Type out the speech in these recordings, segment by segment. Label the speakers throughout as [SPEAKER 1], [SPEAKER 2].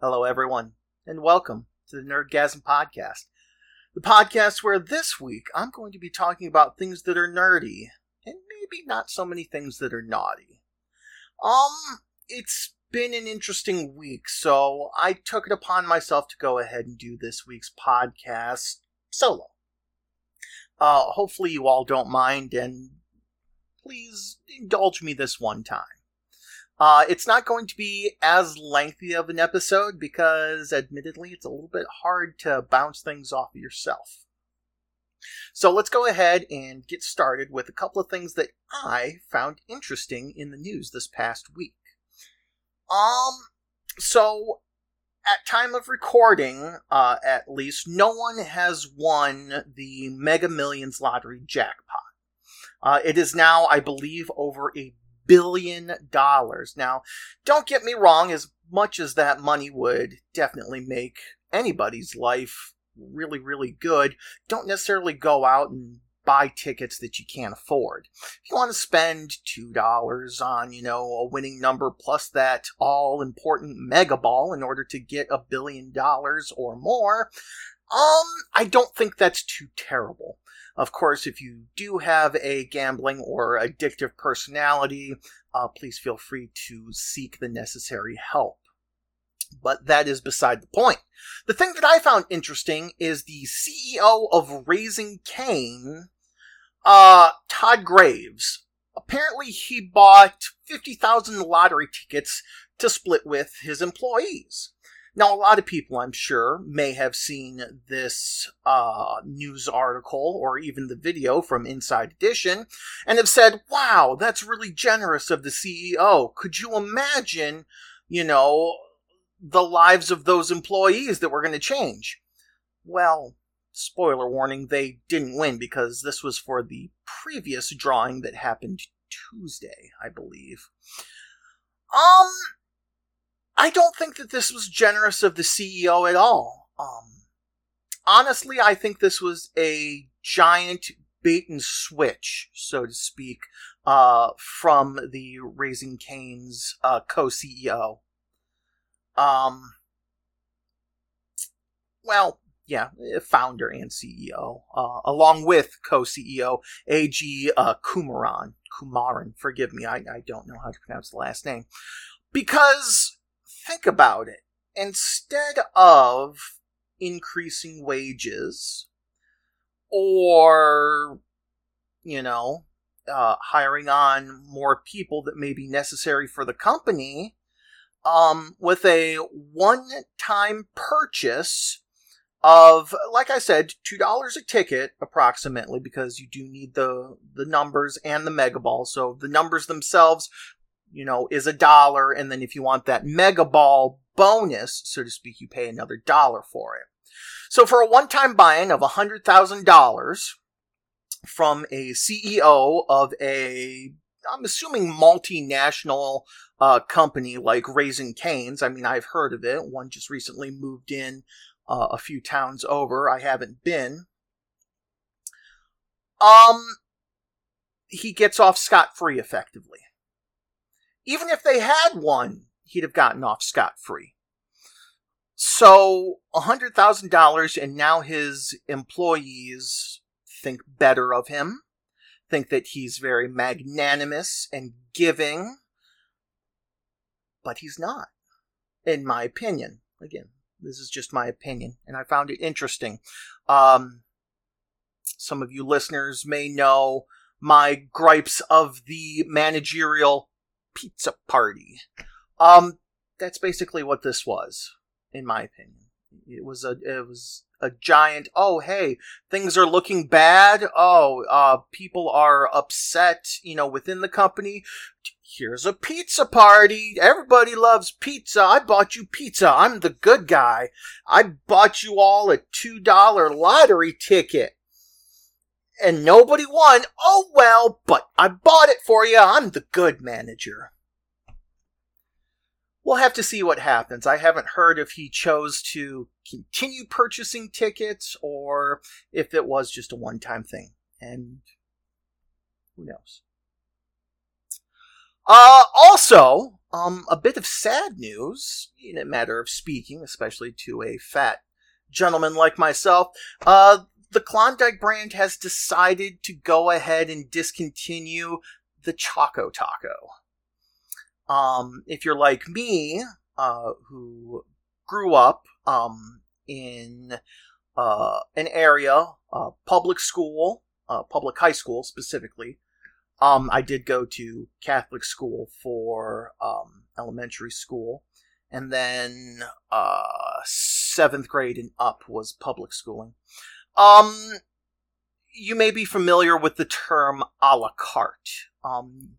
[SPEAKER 1] Hello, everyone, and welcome to the Nerdgasm Podcast. The podcast where this week I'm going to be talking about things that are nerdy and maybe not so many things that are naughty. Um, it's been an interesting week, so I took it upon myself to go ahead and do this week's podcast solo. Uh, hopefully you all don't mind, and please indulge me this one time. Uh, it's not going to be as lengthy of an episode because, admittedly, it's a little bit hard to bounce things off of yourself. So let's go ahead and get started with a couple of things that I found interesting in the news this past week. Um, so at time of recording, uh, at least, no one has won the Mega Millions lottery jackpot. Uh, it is now, I believe, over a billion dollars. Now, don't get me wrong, as much as that money would definitely make anybody's life really, really good, don't necessarily go out and buy tickets that you can't afford. If you want to spend $2 on, you know, a winning number plus that all important mega ball in order to get a billion dollars or more, um, I don't think that's too terrible. Of course, if you do have a gambling or addictive personality, uh, please feel free to seek the necessary help. But that is beside the point. The thing that I found interesting is the CEO of Raising Cane, uh, Todd Graves. Apparently, he bought 50,000 lottery tickets to split with his employees. Now, a lot of people, I'm sure, may have seen this uh, news article or even the video from Inside Edition and have said, wow, that's really generous of the CEO. Could you imagine, you know, the lives of those employees that were going to change? Well, spoiler warning, they didn't win because this was for the previous drawing that happened Tuesday, I believe. Um, I don't think that this was generous of the CEO at all. Um, honestly, I think this was a giant bait and switch, so to speak, uh, from the Raising Cane's uh, co-CEO. Um, well, yeah, founder and CEO, uh, along with co-CEO AJ Uh, Kumaran. Kumaran, forgive me, I, I don't know how to pronounce the last name. Because think about it. Instead of increasing wages or, you know, uh, hiring on more people that may be necessary for the company, um, with a one time purchase of, like I said, $2 a ticket approximately, because you do need the, the numbers and the mega ball. So the numbers themselves you know, is a dollar. And then if you want that mega ball bonus, so to speak, you pay another dollar for it. So for a one-time buy-in of $100,000 from a CEO of a, I'm assuming multinational uh, company like Raising Canes. I mean, I've heard of it. One just recently moved in uh, a few towns over. I haven't been. Um, he gets off scot free effectively. Even if they had one, he'd have gotten off scot free. So, $100,000, and now his employees think better of him, think that he's very magnanimous and giving, but he's not, in my opinion. Again, this is just my opinion, and I found it interesting. Um, some of you listeners may know my gripes of the managerial pizza party. Um, that's basically what this was, in my opinion. It was a it was a giant. Oh, hey, things are looking bad. Oh, uh, people are upset. You know, within the company. Here's a pizza party. Everybody loves pizza. I bought you pizza. I'm the good guy. I bought you all a two dollar lottery ticket and nobody won. Oh well, but I bought it for you. I'm the good manager. We'll have to see what happens. I haven't heard if he chose to continue purchasing tickets or if it was just a one time thing. And who knows? Uh, also, um, a bit of sad news, in a matter of speaking, especially to a fat gentleman like myself. Uh, the Klondike brand has decided to go ahead and discontinue the Choco Taco. Um, if you're like me, uh, who grew up um, in uh, an area, uh, public school, uh, public high school specifically. Um, I did go to Catholic school for um, elementary school, and then uh, seventh grade and up was public schooling. Um, you may be familiar with the term a la carte. Um,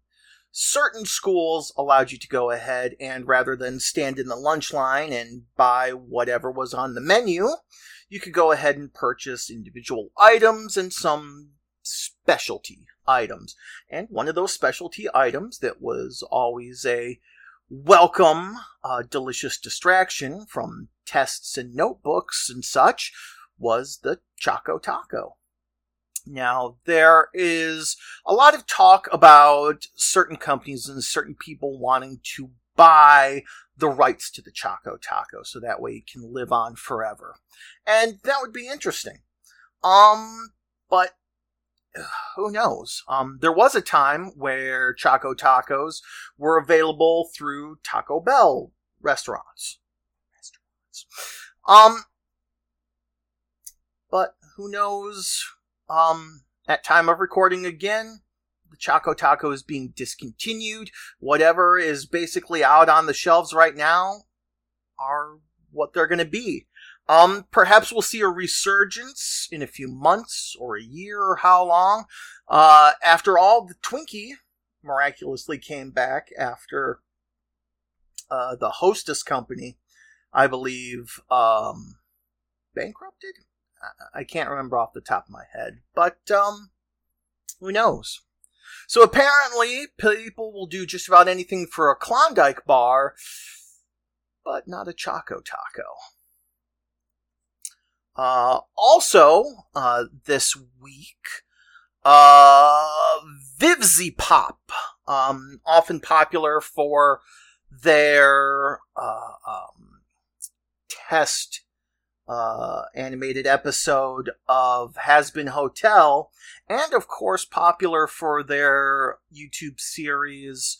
[SPEAKER 1] certain schools allowed you to go ahead and rather than stand in the lunch line and buy whatever was on the menu, you could go ahead and purchase individual items and some specialty items. And one of those specialty items that was always a welcome, uh, delicious distraction from tests and notebooks and such was the Choco Taco. Now, there is a lot of talk about certain companies and certain people wanting to buy the rights to the Choco Taco so that way it can live on forever. And that would be interesting. Um, but who knows? Um, there was a time where Choco Tacos were available through Taco Bell restaurants. Restaurants. Um, who knows um, at time of recording again, the Choco Taco is being discontinued. Whatever is basically out on the shelves right now are what they're going to be. Um, perhaps we'll see a resurgence in a few months or a year or how long. Uh, after all, the Twinkie miraculously came back after uh, the Hostess company, I believe, um, bankrupted. I can't remember off the top of my head, but um, who knows? So apparently, people will do just about anything for a Klondike bar, but not a Choco Taco. Uh, also, uh, this week, uh, VivziePop, um, often popular for their uh, um, test uh, animated episode of Hazbin Hotel, and of course popular for their YouTube series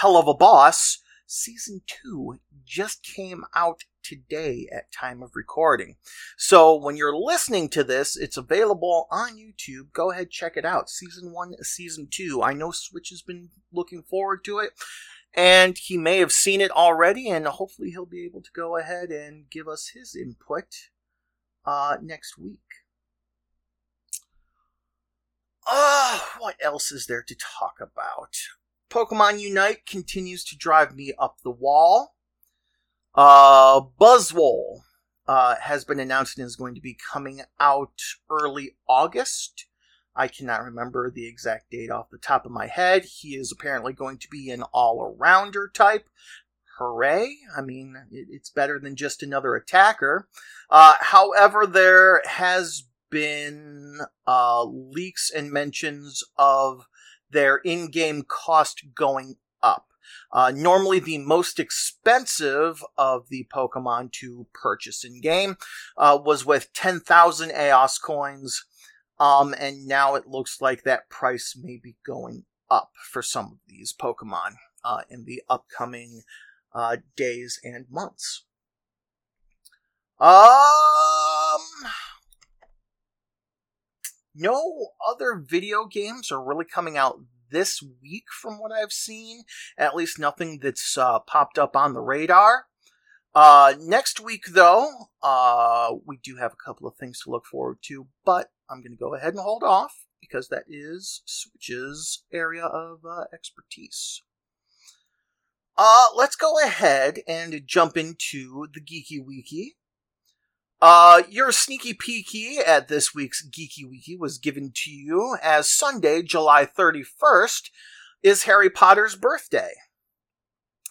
[SPEAKER 1] Helluva Boss. Season 2 just came out today at time of recording. So when you're listening to this, it's available on YouTube. Go ahead, check it out. Season 1, Season 2. I know Switch has been looking forward to it and he may have seen it already, and hopefully he'll be able to go ahead and give us his input uh, next week. Uh, what else is there to talk about? Pokemon Unite continues to drive me up the wall. Uh, Buzzwole uh, has been announced and is going to be coming out early August. I cannot remember the exact date off the top of my head. He is apparently going to be an all arounder type hooray. I mean, it's better than just another attacker. Uh, however, there has been uh, leaks and mentions of their in game cost going up. Uh, normally, the most expensive of the Pokemon to purchase in game uh, was with 10,000 Aeos coins, um, and now it looks like that price may be going up for some of these Pokemon uh, in the upcoming uh, days and months. Um, no other video games are really coming out this week from what I've seen. At least nothing that's uh, popped up on the radar. Uh, next week, though, uh, we do have a couple of things to look forward to, but I'm going to go ahead and hold off because that is Switch's area of uh, expertise. Uh, let's go ahead and jump into the Geeky Wiki. Uh, your sneaky peeky at this week's Geeky Wiki was given to you as Sunday, July 31st, is Harry Potter's birthday.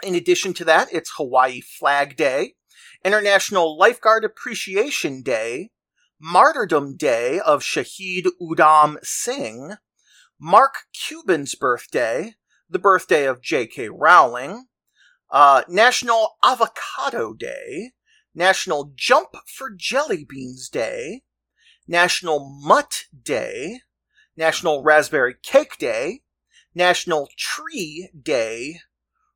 [SPEAKER 1] In addition to that, it's Hawaii Flag Day, International Lifeguard Appreciation Day, Martyrdom Day of Shahid Udham Singh, Mark Cuban's birthday, the birthday of J.K. Rowling, Uh, National Avocado Day, National Jump for Jelly Beans Day, National Mutt Day, National Raspberry Cake Day, National Tree Day,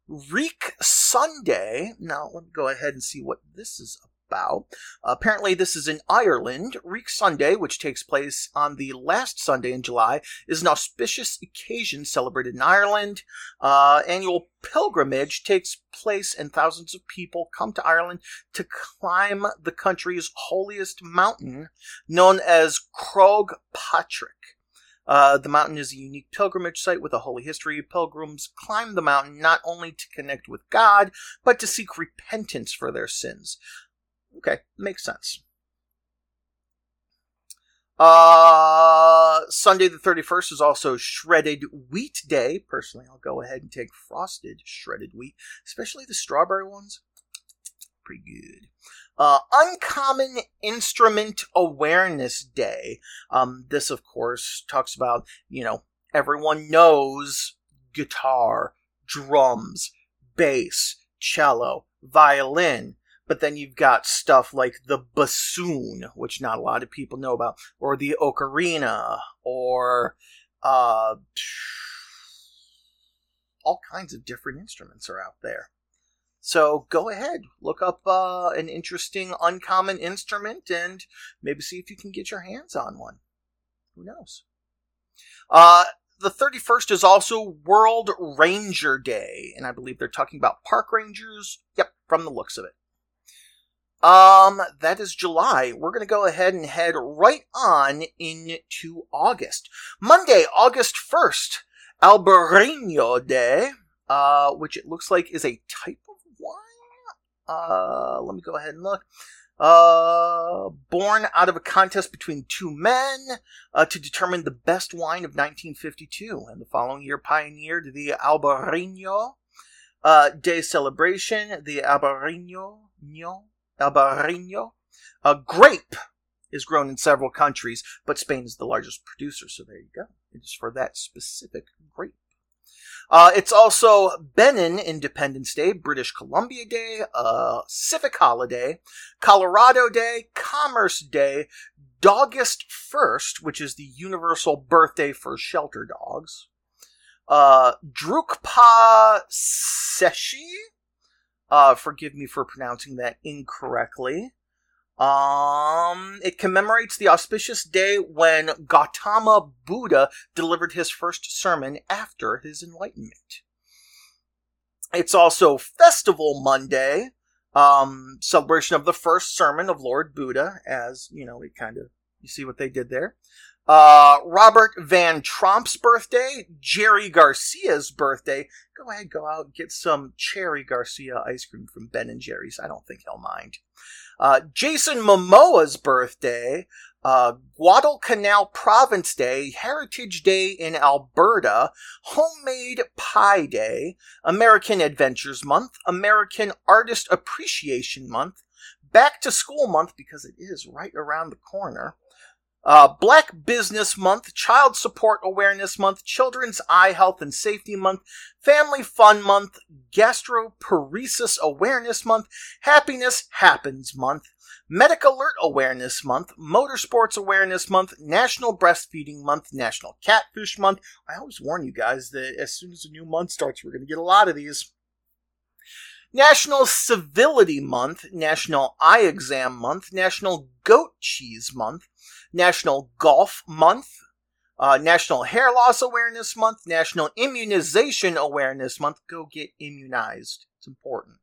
[SPEAKER 1] Reek Sunday. Now, let me go ahead and see what this is about. apparently, this is in Ireland. Reek Sunday, which takes place on the last Sunday in July, is an auspicious occasion celebrated in Ireland. Uh, annual pilgrimage takes place, and thousands of people come to Ireland to climb the country's holiest mountain, known as Croagh Patrick. Uh, the mountain is a unique pilgrimage site with a holy history. Pilgrims climb the mountain not only to connect with God, but to seek repentance for their sins. Okay, makes sense. Uh, Sunday the 31st is also Shredded Wheat Day. Personally, I'll go ahead and take frosted shredded wheat, especially the strawberry ones. Pretty good. Uh, Uncommon Instrument Awareness Day. Um, this, of course, talks about, you know, everyone knows guitar, drums, bass, cello, violin, but then you've got stuff like the bassoon, which not a lot of people know about, or the ocarina, or uh, all kinds of different instruments are out there. So go ahead, look up uh, an interesting, uncommon instrument, and maybe see if you can get your hands on one. Who knows? Uh, the 31st is also World Ranger Day, and I believe they're talking about park rangers. Yep, from the looks of it. Um, that is July. We're going to go ahead and head right on into August. Monday, August 1st, Albarino Day, uh, which it looks like is a type of wine. Uh, let me go ahead and look. Uh, born out of a contest between two men uh, to determine the best wine of 1952, and the following year pioneered the Albarino uh, Day celebration. The Albarino Albarino. A grape is grown in several countries, but Spain is the largest producer, so there you go. It is for that specific grape. Uh, it's also Benin Independence Day, British Columbia Day, uh, Civic Holiday, Colorado Day, Commerce Day, Dogust 1st, which is the universal birthday for shelter dogs, uh, Drukpa Seshi, uh, forgive me for pronouncing that incorrectly. Um, it commemorates the auspicious day when Gautama Buddha delivered his first sermon after his enlightenment. It's also Festival Monday, um, celebration of the first sermon of Lord Buddha, as, you know, it kind of, you see what they did there. Uh, Robert Van Tromp's birthday, Jerry Garcia's birthday. Go ahead, go out get some Cherry Garcia ice cream from Ben and Jerry's. I don't think he'll mind. Uh, Jason Momoa's birthday, uh, Guadalcanal Province Day, Heritage Day in Alberta, Homemade Pie Day, American Adventures Month, American Artist Appreciation Month, Back to School Month because it is right around the corner. Uh, Black Business Month, Child Support Awareness Month, Children's Eye Health and Safety Month, Family Fun Month, Gastroparesis Awareness Month, Happiness Happens Month, Medic Alert Awareness Month, Motorsports Awareness Month, National Breastfeeding Month, National Catfish Month. I always warn you guys that as soon as a new month starts, we're going to get a lot of these. National Civility Month, National Eye Exam Month, National Goat Cheese Month, National Golf Month, uh, National Hair Loss Awareness Month, National Immunization Awareness Month. Go get immunized. It's important.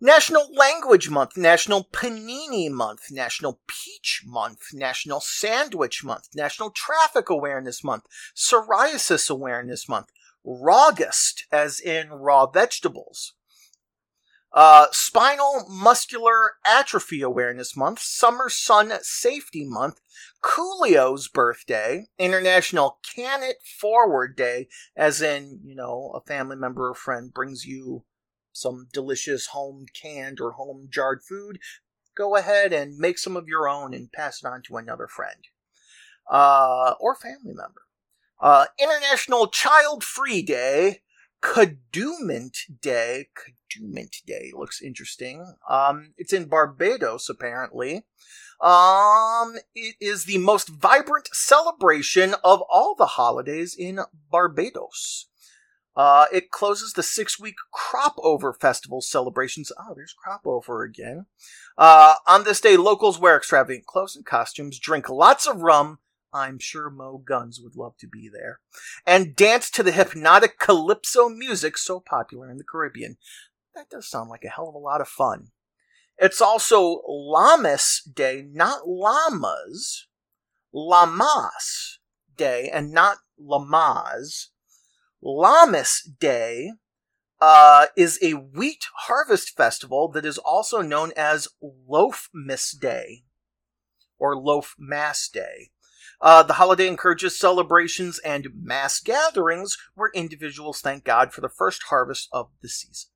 [SPEAKER 1] National Language Month, National Panini Month, National Peach Month, National Sandwich Month, National Traffic Awareness Month, Psoriasis Awareness Month, Rawgust, as in raw vegetables, uh, Spinal Muscular Atrophy Awareness Month, Summer Sun Safety Month, Coolio's birthday, International Can It Forward Day, as in, you know, a family member or friend brings you some delicious home canned or home jarred food. Go ahead and make some of your own and pass it on to another friend uh, or family member. Uh, International Child Free Day, Kadooment Day. Kadooment Day looks interesting. Um, it's in Barbados, apparently. Um, it is the most vibrant celebration of all the holidays in Barbados. Uh, it closes the six week crop over festival celebrations. Oh, there's crop over again. Uh, on this day, locals wear extravagant clothes and costumes, drink lots of rum. I'm sure Mo Guns would love to be there. And dance to the hypnotic calypso music so popular in the Caribbean. That does sound like a hell of a lot of fun. It's also Lammas Day, not llamas, Lamas Day, and not Lamas. Lammas Day uh, is a wheat harvest festival that is also known as Loafmas Day or Loaf Mass Day. Uh, the holiday encourages celebrations and mass gatherings where individuals thank God for the first harvest of the season.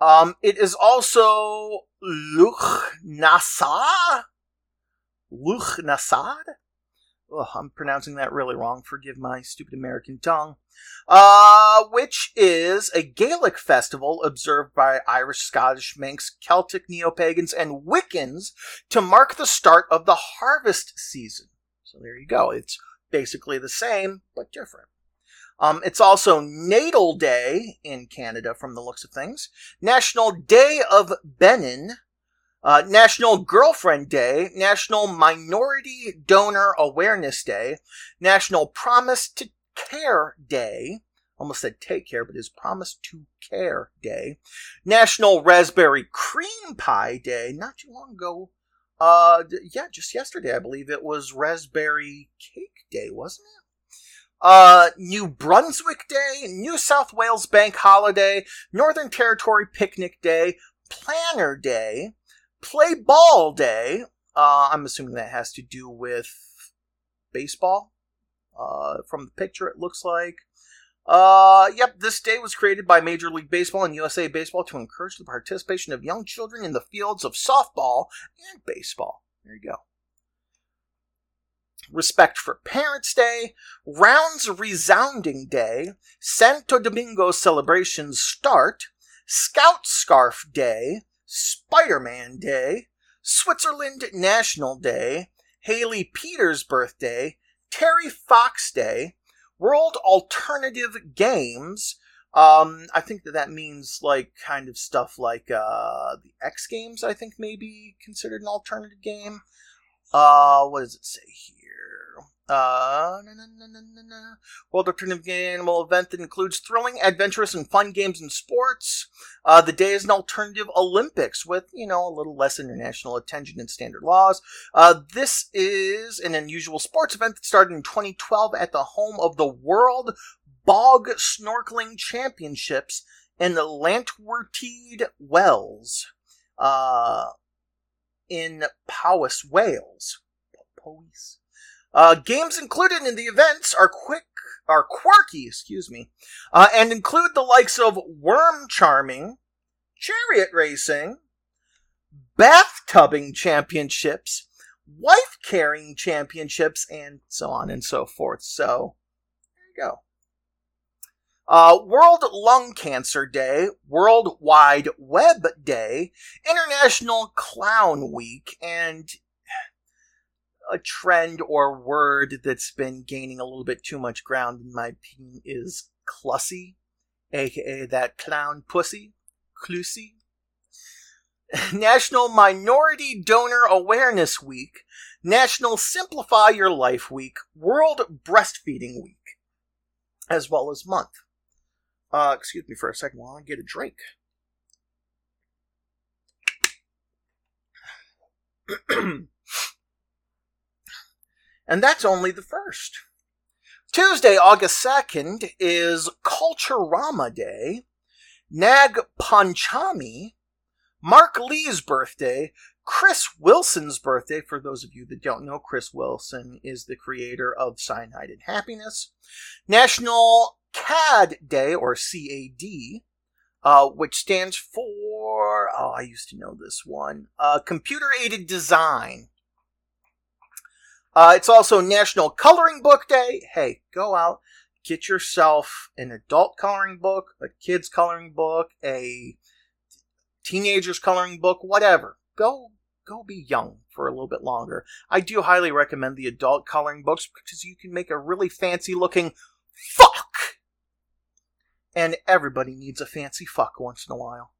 [SPEAKER 1] Um, it is also Luch Nasa Luch Nasad. Oh, I'm pronouncing that really wrong. Forgive my stupid American tongue. Uh, which is a Gaelic festival observed by Irish, Scottish, Manx, Celtic neo-pagans, and Wiccans to mark the start of the harvest season. So there you go. It's basically the same, but different. Um, it's also Natal Day in Canada from the looks of things. National Day of Benin. Uh, National Girlfriend Day, National Minority Donor Awareness Day, National Promise to Care Day, almost said take care, but is Promise to Care Day, National Raspberry Cream Pie Day, not too long ago, uh, yeah, just yesterday, I believe it was Raspberry Cake Day, wasn't it? Uh, New Brunswick Day, New South Wales Bank Holiday, Northern Territory Picnic Day, Planner Day, Play Ball Day. Uh, I'm assuming that has to do with baseball. Uh, from the picture, it looks like. Uh, yep, this day was created by Major League Baseball and USA Baseball to encourage the participation of young children in the fields of softball and baseball. There you go. Respect for Parents' Day, Rounds Resounding Day, Santo Domingo celebrations start, Scout Scarf Day, Spider Man Day, Switzerland National Day, Haley Peters' birthday, Terry Fox Day, World Alternative Games. Um, I think that that means like kind of stuff like uh, the X Games. I think maybe considered an alternative game. Uh, what does it say here? Uh, na, na, na, World Alternative Animal event that includes thrilling, adventurous, and fun games and sports. Uh, the day is an alternative Olympics with, you know, a little less international attention and standard laws. Uh, this is an unusual sports event that started in 2012 at the home of the World Bog Snorkeling Championships in Llanwrtyd Wells, uh, in Powys, Wales. Powys. Uh, games included in the events are quick, are quirky, excuse me, uh, and include the likes of worm charming, chariot racing, bathtubing championships, wife carrying championships, and so on and so forth. So, there you go. Uh, World Lung Cancer Day, World Wide Web Day, International Clown Week, and a trend or word that's been gaining a little bit too much ground, in my opinion, is clussy, aka that clown pussy, clussy. National Minority Donor Awareness Week, National Simplify Your Life Week, World Breastfeeding Week, as well as month. Uh, excuse me for a second while I get a drink. And that's only the first. Tuesday, August 2nd, is Culturama Day, Nag Panchami, Mark Lee's birthday, Chris Wilson's birthday. For those of you that don't know, Chris Wilson is the creator of Cyanide and Happiness. National CAD Day, or CAD, uh, which stands for, oh, I used to know this one, uh, Computer Aided Design. Uh, it's also National Coloring Book Day. Hey, go out, get yourself an adult coloring book, a kid's coloring book, a teenager's coloring book, whatever. Go go be young for a little bit longer. I do highly recommend the adult coloring books because you can make a really fancy looking fuck. And everybody needs a fancy fuck once in a while.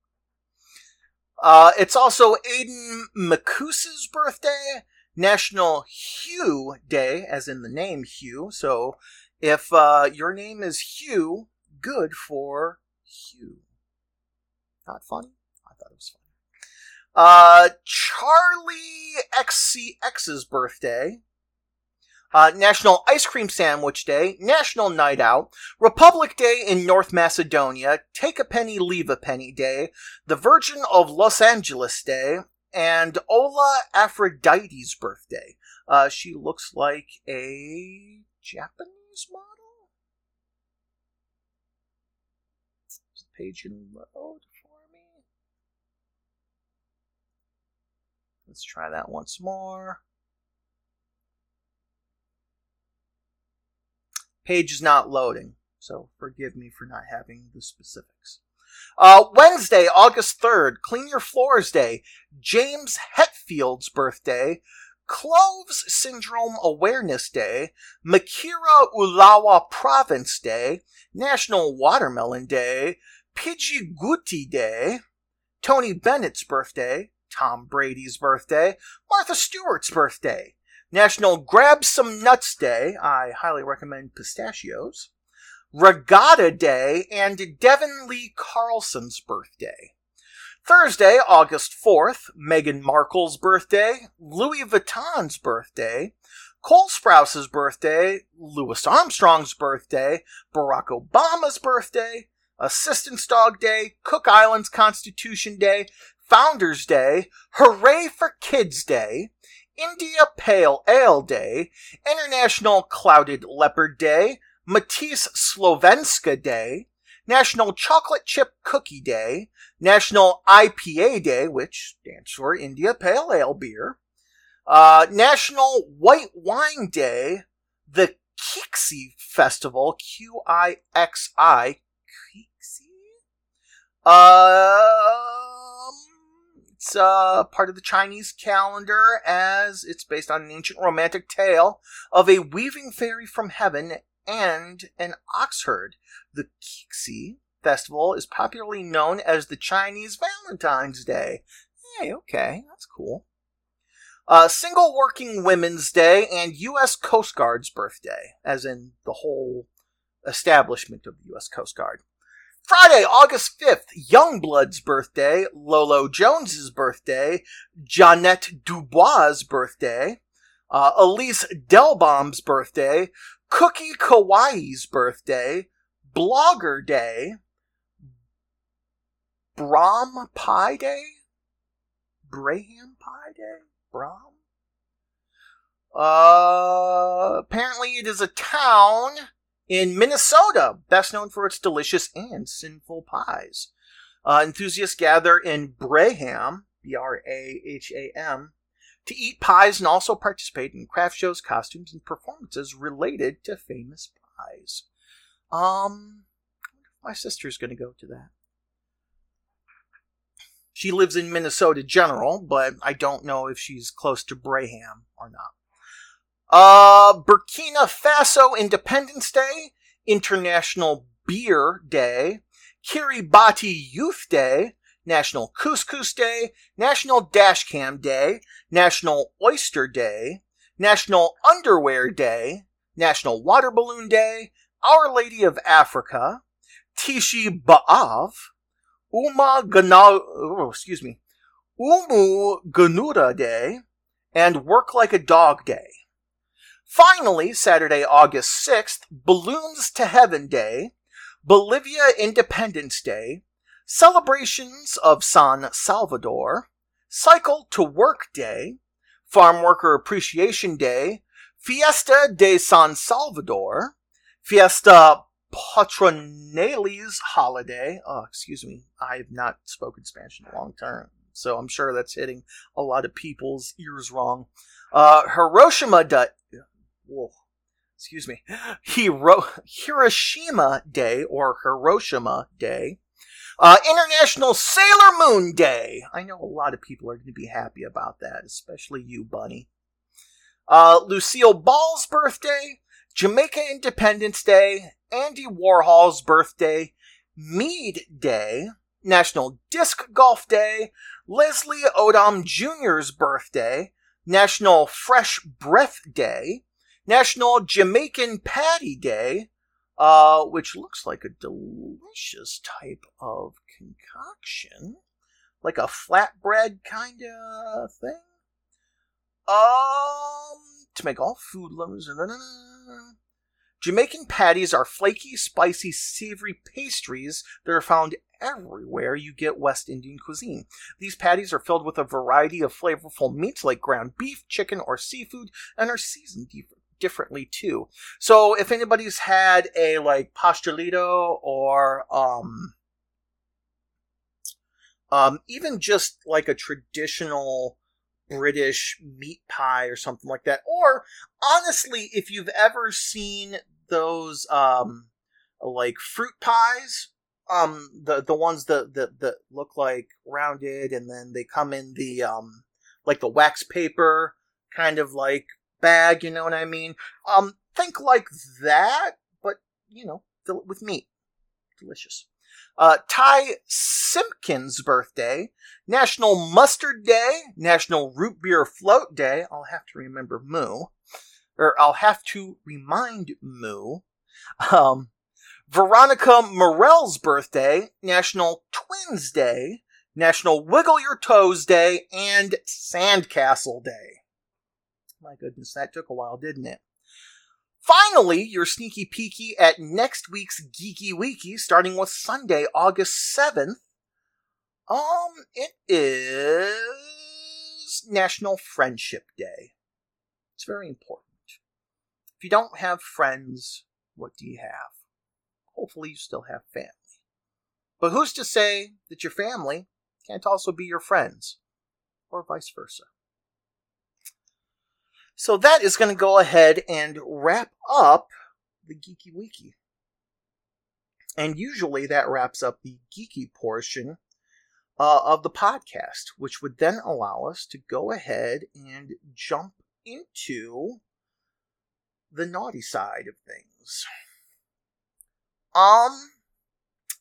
[SPEAKER 1] Uh, it's also Aiden Makusa's birthday, National Hugh Day, as in the name Hugh. So if uh, your name is Hugh, good for Hugh. Not funny? I thought it was funny. Uh, Charli XCX's birthday. Uh, National Ice Cream Sandwich Day, National Night Out, Republic Day in North Macedonia, Take a Penny, Leave a Penny Day, the Virgin of Los Angeles Day, and Ola Aphrodite's birthday. Uh, she looks like a Japanese model. Is the page in load? for me? Let's try that once more. Page is not loading, so forgive me for not having the specifics. Uh, Wednesday, August 3rd, Clean Your Floors Day, James Hetfield's birthday, Cloves Syndrome Awareness Day, Makira Ulawa Province Day, National Watermelon Day, Pidgey Day, Tony Bennett's birthday, Tom Brady's birthday, Martha Stewart's birthday, National Grab Some Nuts Day, I highly recommend pistachios, Regatta Day, and Devin Lee Carlson's birthday. Thursday, August 4th, Meghan Markle's birthday, Louis Vuitton's birthday, Cole Sprouse's birthday, Louis Armstrong's birthday, Barack Obama's birthday, Assistance Dog Day, Cook Islands Constitution Day, Founders Day, Hooray for Kids Day, India Pale Ale Day, International Clouded Leopard Day, Matisse Slovenska Day, National Chocolate Chip Cookie Day, National IPA Day, which stands for India Pale Ale Beer, uh, National White Wine Day, the Qixi Festival, Q I X I, Qixi, uh, it's uh, part of the Chinese calendar as it's based on an ancient romantic tale of a weaving fairy from heaven and an ox herd. The Qixi festival is popularly known as the Chinese Valentine's Day. Hey, okay, that's cool. Uh, Single Working Women's Day and U.S. Coast Guard's birthday, as in the whole establishment of the U.S. Coast Guard. Friday, August 5th, Youngblood's birthday, Lolo Jones's birthday, Jeanette Dubois' birthday, uh, Elise Delbaum's birthday, Cookie Kawaii's birthday, Blogger Day, Brahm Pie Day, Braham Pie Day, Brahm. Uh, apparently it is a town in Minnesota, best known for its delicious and sinful pies. Uh, enthusiasts gather in Braham, B R A H A M, to eat pies and also participate in craft shows, costumes, and performances related to famous pies. Um, my sister's going to go to that. She lives in Minnesota General, but I don't know if she's close to Braham or not. Uh, Burkina Faso Independence Day, International Beer Day, Kiribati Youth Day, National Couscous Day, National Dashcam Day, National Oyster Day, National Underwear Day, National Water Balloon Day, Our Lady of Africa, Tisha B'Av, Uma Gana, oh, excuse me, Umu Ganura Day, and Work Like a Dog Day. Finally, Saturday, August 6th, Balloons to Heaven Day, Bolivia Independence Day, celebrations of San Salvador, Cycle to Work Day, Farm Worker Appreciation Day, Fiesta de San Salvador, Fiesta Patronales Holiday. Oh, excuse me. I have not spoken Spanish in a long time, so I'm sure that's hitting a lot of people's ears wrong. Uh, Hiroshima Day. Whoa. excuse me, Hiro, Hiroshima Day or Hiroshima Day. Uh, International Sailor Moon Day. I know a lot of people are going to be happy about that, especially you, Bunny. Uh, Lucille Ball's birthday, Jamaica Independence Day, Andy Warhol's birthday, Mead Day, National Disc Golf Day, Leslie Odom Jr.'s birthday, National Fresh Breath Day, National Jamaican Patty Day, uh, which looks like a delicious type of concoction, like a flatbread kind of thing. Um, to make all food lovers. Jamaican patties are flaky, spicy, savory pastries that are found everywhere you get West Indian cuisine. These patties are filled with a variety of flavorful meats like ground beef, chicken, or seafood, and are seasoned differently too. So if anybody's had a like pastelito or um um even just like a traditional British meat pie or something like that. Or honestly, if you've ever seen those um like fruit pies um the the ones that that, that look like rounded and then they come in the um like the wax paper kind of like bag you know what i mean um think like that but you know fill it with meat delicious uh, Ty Simpkins' birthday, National Mustard Day, National Root Beer Float Day. I'll have to remember Moo or I'll have to remind Moo. Um, Veronica Morell's birthday, National Twins Day, National Wiggle Your Toes Day, and Sandcastle Day. My goodness, that took a while, didn't it? Finally, your sneaky peeky at next week's Geeky Weeky, starting with Sunday, August 7th. Um, it is National Friendship Day. It's very important. If you don't have friends, what do you have? Hopefully, you still have family. But who's to say that your family can't also be your friends, or vice versa? So that is going to go ahead and wrap up the Geeky Wiki. And usually that wraps up the geeky portion uh, of the podcast, which would then allow us to go ahead and jump into the naughty side of things. Um,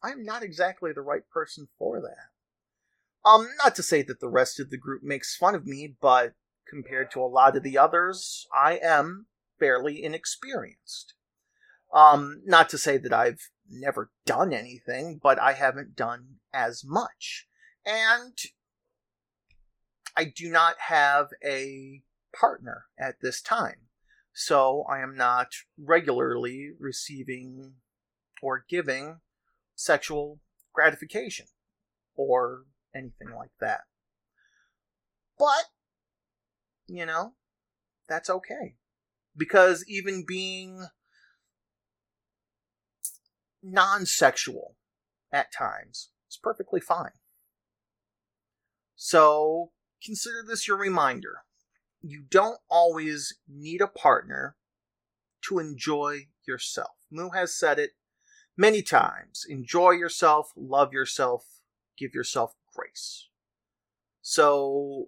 [SPEAKER 1] I'm not exactly the right person for that. Um, not to say that the rest of the group makes fun of me, but compared to a lot of the others, I am fairly inexperienced. Um, not to say that I've never done anything, but I haven't done as much. And I do not have a partner at this time so I am not regularly receiving or giving sexual gratification or anything like that. But, you know, that's okay. Because even being non sexual at times is perfectly fine. So consider this your reminder you don't always need a partner to enjoy yourself. Moo has said it many times. Enjoy yourself, love yourself, give yourself grace. So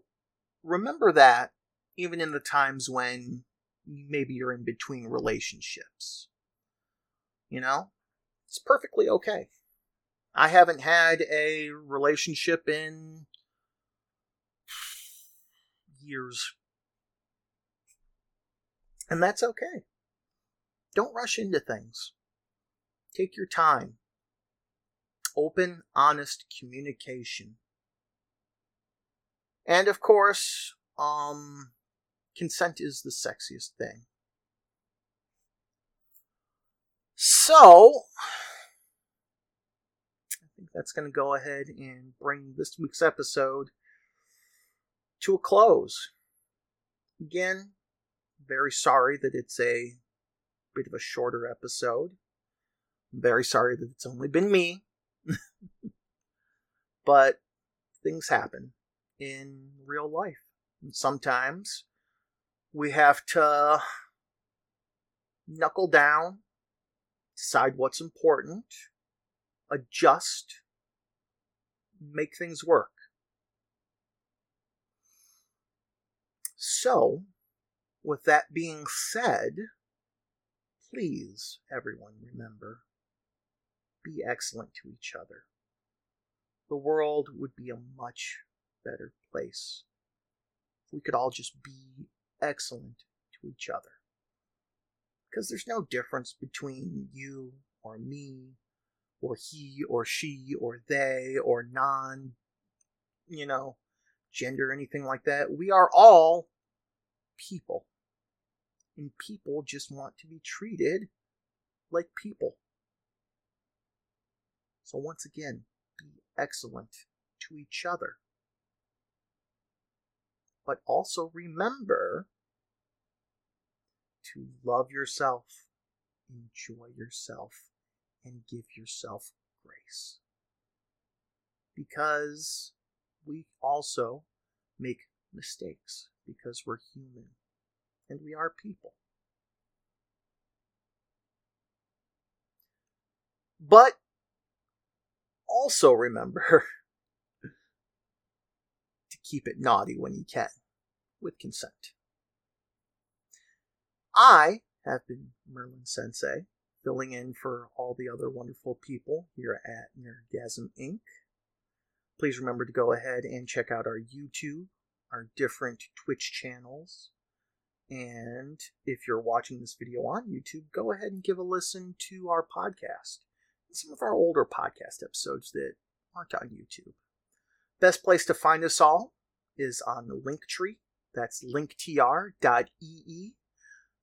[SPEAKER 1] remember that even in the times when maybe you're in between relationships. You know, it's perfectly okay. I haven't had a relationship in years. And that's okay. Don't rush into things. Take your time. Open, honest communication. And of course, um, consent is the sexiest thing. So, I think that's going to go ahead and bring this week's episode to a close. Again, very sorry that it's a bit of a shorter episode. Very sorry that it's only been me. but things happen in real life. And sometimes we have to knuckle down, decide what's important, adjust, make things work. So, with that being said, please, everyone, remember be excellent to each other. The world would be a much better place if we could all just be excellent to each other. Because there's no difference between you or me or he or she or they or non, you know, gender, anything like that. We are all people. And people just want to be treated like people. So, once again, be excellent to each other. But also remember to love yourself, enjoy yourself, and give yourself grace. Because we also make mistakes because we're human and we are people. But also remember keep it naughty when you can, with consent. I have been Merlin Sensei, filling in for all the other wonderful people here at Nerdgasm Inc. Please remember to go ahead and check out our YouTube, our different Twitch channels, and if you're watching this video on YouTube, go ahead and give a listen to our podcast and some of our older podcast episodes that aren't on YouTube. Best place to find us all is on the Linktree. That's linktr.ee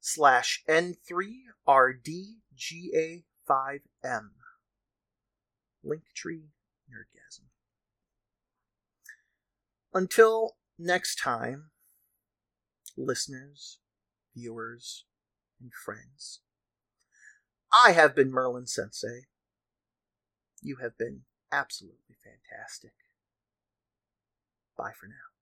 [SPEAKER 1] slash N3RDGA5M. Linktree Nerdgasm. Until next time, listeners, viewers, and friends, I have been Merlin Sensei. You have been absolutely fantastic. Bye for now.